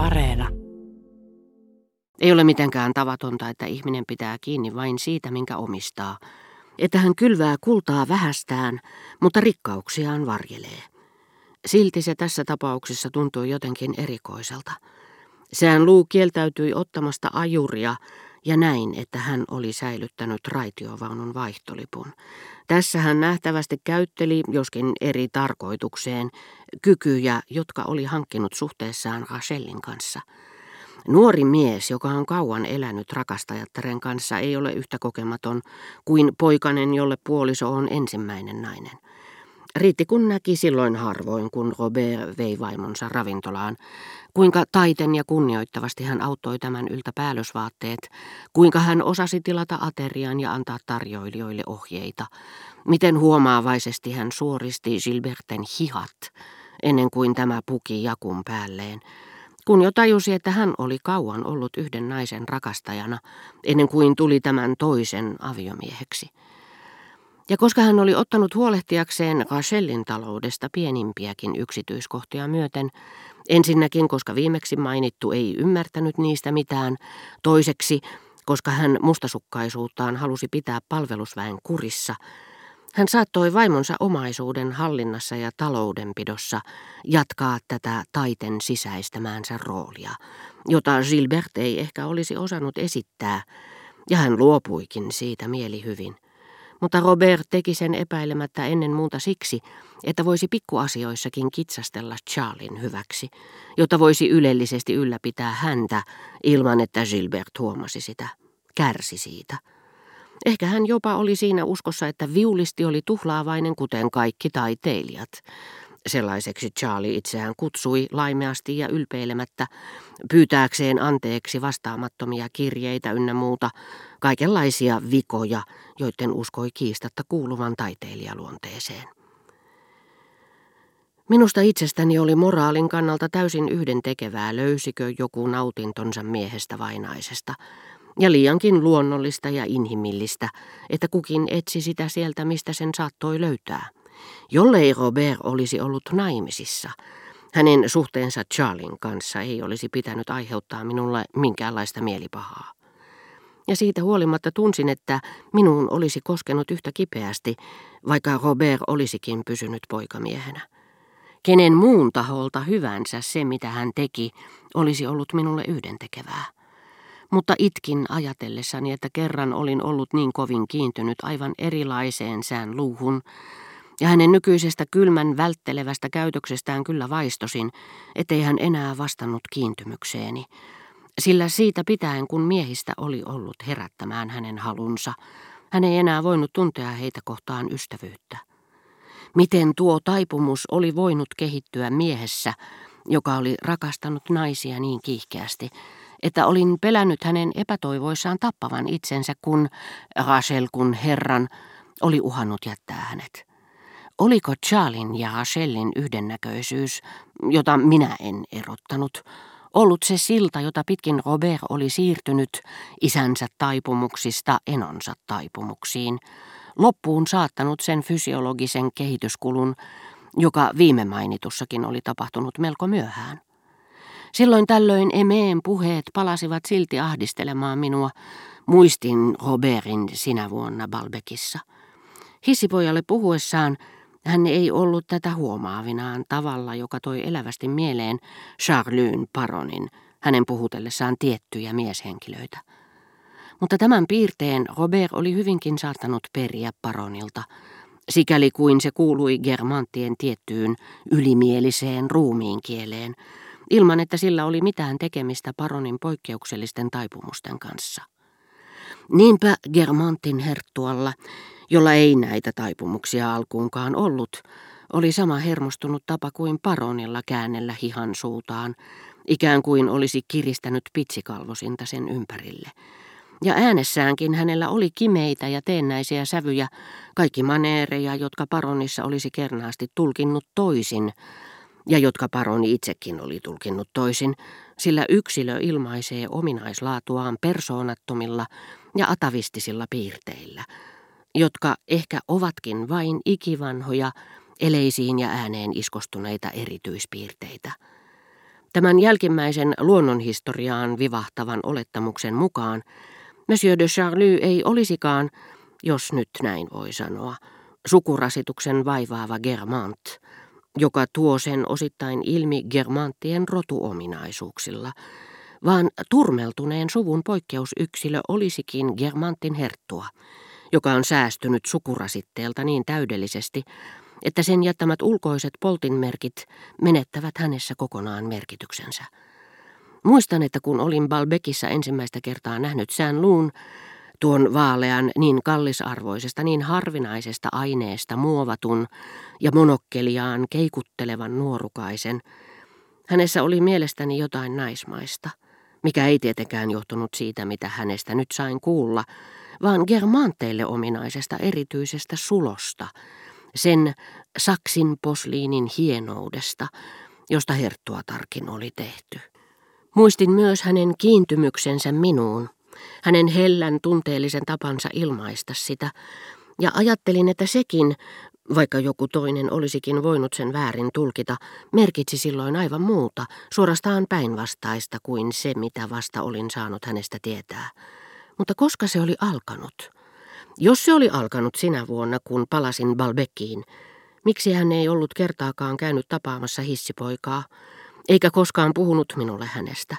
Areena. Ei ole mitenkään tavatonta, että ihminen pitää kiinni vain siitä, minkä omistaa. Että hän kylvää kultaa vähästään, mutta rikkauksiaan varjelee. Silti se tässä tapauksessa tuntui jotenkin erikoiselta. Sehän luu kieltäytyi ottamasta ajuria ja näin, että hän oli säilyttänyt raitiovaunun vaihtolipun. Tässä hän nähtävästi käytteli, joskin eri tarkoitukseen, kykyjä, jotka oli hankkinut suhteessaan Rachelin kanssa. Nuori mies, joka on kauan elänyt rakastajattaren kanssa, ei ole yhtä kokematon kuin poikanen, jolle puoliso on ensimmäinen nainen. Riitti kun näki silloin harvoin, kun Robert vei vaimonsa ravintolaan, kuinka taiten ja kunnioittavasti hän auttoi tämän yltä päällysvaatteet, kuinka hän osasi tilata aterian ja antaa tarjoilijoille ohjeita, miten huomaavaisesti hän suoristi Gilberten hihat, ennen kuin tämä puki jakun päälleen, kun jo tajusi, että hän oli kauan ollut yhden naisen rakastajana, ennen kuin tuli tämän toisen aviomieheksi. Ja koska hän oli ottanut huolehtiakseen Rachelin taloudesta pienimpiäkin yksityiskohtia myöten, ensinnäkin koska viimeksi mainittu ei ymmärtänyt niistä mitään, toiseksi koska hän mustasukkaisuuttaan halusi pitää palvelusväen kurissa, hän saattoi vaimonsa omaisuuden hallinnassa ja taloudenpidossa jatkaa tätä taiten sisäistämäänsä roolia, jota Gilbert ei ehkä olisi osannut esittää, ja hän luopuikin siitä mielihyvin. Mutta Robert teki sen epäilemättä ennen muuta siksi, että voisi pikkuasioissakin kitsastella Charlin hyväksi, jotta voisi ylellisesti ylläpitää häntä ilman, että Gilbert huomasi sitä, kärsi siitä. Ehkä hän jopa oli siinä uskossa, että viulisti oli tuhlaavainen kuten kaikki taiteilijat. Sellaiseksi Charlie itseään kutsui laimeasti ja ylpeilemättä, pyytääkseen anteeksi vastaamattomia kirjeitä ynnä muuta, kaikenlaisia vikoja, joiden uskoi kiistatta kuuluvan taiteilijaluonteeseen. Minusta itsestäni oli moraalin kannalta täysin yhdentekevää, löysikö joku nautintonsa miehestä vainaisesta, ja liiankin luonnollista ja inhimillistä, että kukin etsi sitä sieltä, mistä sen saattoi löytää. Jollei Robert olisi ollut naimisissa, hänen suhteensa Charlin kanssa ei olisi pitänyt aiheuttaa minulle minkäänlaista mielipahaa. Ja siitä huolimatta tunsin, että minuun olisi koskenut yhtä kipeästi, vaikka Robert olisikin pysynyt poikamiehenä. Kenen muun taholta hyvänsä se, mitä hän teki, olisi ollut minulle yhdentekevää mutta itkin ajatellessani, että kerran olin ollut niin kovin kiintynyt aivan erilaiseen sään luuhun, ja hänen nykyisestä kylmän välttelevästä käytöksestään kyllä vaistosin, ettei hän enää vastannut kiintymykseeni, sillä siitä pitäen kun miehistä oli ollut herättämään hänen halunsa, hän ei enää voinut tuntea heitä kohtaan ystävyyttä. Miten tuo taipumus oli voinut kehittyä miehessä, joka oli rakastanut naisia niin kiihkeästi, että olin pelännyt hänen epätoivoissaan tappavan itsensä, kun Rachel kun herran oli uhannut jättää hänet. Oliko Charlin ja Rachelin yhdennäköisyys, jota minä en erottanut, ollut se silta, jota pitkin Robert oli siirtynyt isänsä taipumuksista enonsa taipumuksiin, loppuun saattanut sen fysiologisen kehityskulun, joka viime mainitussakin oli tapahtunut melko myöhään. Silloin tällöin Emeen puheet palasivat silti ahdistelemaan minua. Muistin Robertin sinä vuonna Balbekissa. Hissipojalle puhuessaan hän ei ollut tätä huomaavinaan tavalla, joka toi elävästi mieleen Charlyn paronin, hänen puhutellessaan tiettyjä mieshenkilöitä. Mutta tämän piirteen Robert oli hyvinkin saattanut periä paronilta, sikäli kuin se kuului germanttien tiettyyn ylimieliseen ruumiin kieleen, ilman että sillä oli mitään tekemistä paronin poikkeuksellisten taipumusten kanssa. Niinpä Germantin herttualla, jolla ei näitä taipumuksia alkuunkaan ollut, oli sama hermostunut tapa kuin paronilla käännellä hihan suutaan, ikään kuin olisi kiristänyt pitsikalvosinta sen ympärille. Ja äänessäänkin hänellä oli kimeitä ja teennäisiä sävyjä, kaikki maneereja, jotka paronissa olisi kernaasti tulkinnut toisin, ja jotka paroni itsekin oli tulkinnut toisin, sillä yksilö ilmaisee ominaislaatuaan persoonattomilla ja atavistisilla piirteillä, jotka ehkä ovatkin vain ikivanhoja, eleisiin ja ääneen iskostuneita erityispiirteitä. Tämän jälkimmäisen luonnonhistoriaan vivahtavan olettamuksen mukaan Monsieur de Charlie ei olisikaan, jos nyt näin voi sanoa, sukurasituksen vaivaava Germant, joka tuo sen osittain ilmi Germanttien rotuominaisuuksilla, vaan turmeltuneen suvun poikkeusyksilö olisikin Germantin herttua, joka on säästynyt sukurasitteelta niin täydellisesti, että sen jättämät ulkoiset poltinmerkit menettävät hänessä kokonaan merkityksensä. Muistan, että kun olin Balbekissa ensimmäistä kertaa nähnyt sään luun, tuon vaalean niin kallisarvoisesta, niin harvinaisesta aineesta muovatun ja monokkeliaan keikuttelevan nuorukaisen, hänessä oli mielestäni jotain naismaista, mikä ei tietenkään johtunut siitä, mitä hänestä nyt sain kuulla, vaan germanteille ominaisesta erityisestä sulosta, sen saksin posliinin hienoudesta, josta herttuatarkin oli tehty. Muistin myös hänen kiintymyksensä minuun, hänen hellän tunteellisen tapansa ilmaista sitä, ja ajattelin, että sekin, vaikka joku toinen olisikin voinut sen väärin tulkita, merkitsi silloin aivan muuta, suorastaan päinvastaista kuin se, mitä vasta olin saanut hänestä tietää. Mutta koska se oli alkanut? Jos se oli alkanut sinä vuonna, kun palasin Balbekiin, miksi hän ei ollut kertaakaan käynyt tapaamassa hissipoikaa, eikä koskaan puhunut minulle hänestä?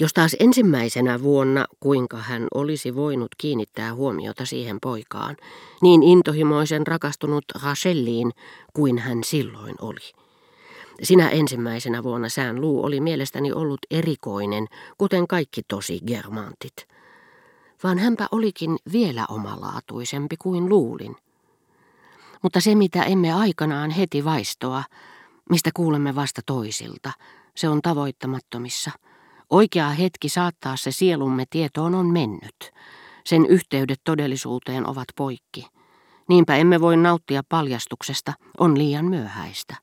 Jos taas ensimmäisenä vuonna, kuinka hän olisi voinut kiinnittää huomiota siihen poikaan, niin intohimoisen rakastunut Rachelliin kuin hän silloin oli. Sinä ensimmäisenä vuonna sään luu oli mielestäni ollut erikoinen, kuten kaikki tosi germantit vaan hänpä olikin vielä omalaatuisempi kuin luulin. Mutta se, mitä emme aikanaan heti vaistoa, mistä kuulemme vasta toisilta, se on tavoittamattomissa. Oikea hetki saattaa se sielumme tietoon on mennyt. Sen yhteydet todellisuuteen ovat poikki. Niinpä emme voi nauttia paljastuksesta, on liian myöhäistä.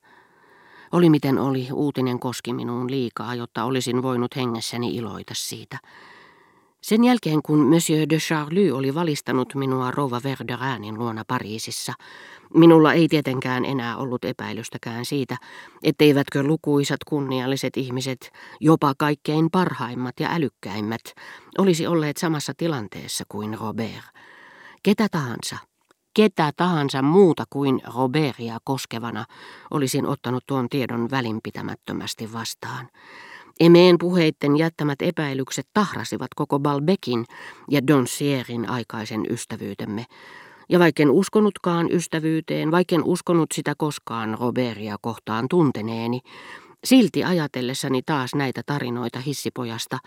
Oli miten oli, uutinen koski minuun liikaa, jotta olisin voinut hengessäni iloita siitä. Sen jälkeen, kun Monsieur de Charlie oli valistanut minua Rova Verderäänin luona Pariisissa, minulla ei tietenkään enää ollut epäilystäkään siitä, etteivätkö lukuisat kunnialliset ihmiset, jopa kaikkein parhaimmat ja älykkäimmät, olisi olleet samassa tilanteessa kuin Robert. Ketä tahansa, ketä tahansa muuta kuin Robertia koskevana olisin ottanut tuon tiedon välinpitämättömästi vastaan. Emeen puheitten jättämät epäilykset tahrasivat koko Balbekin ja Donsierin aikaisen ystävyytemme. Ja vaikken uskonutkaan ystävyyteen, vaikken uskonut sitä koskaan Roberia kohtaan tunteneeni, silti ajatellessani taas näitä tarinoita hissipojasta,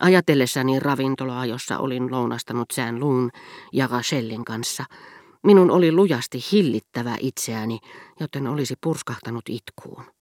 ajatellessani ravintolaa, jossa olin lounastanut sään luun ja Rachellin kanssa, minun oli lujasti hillittävä itseäni, joten olisi purskahtanut itkuun.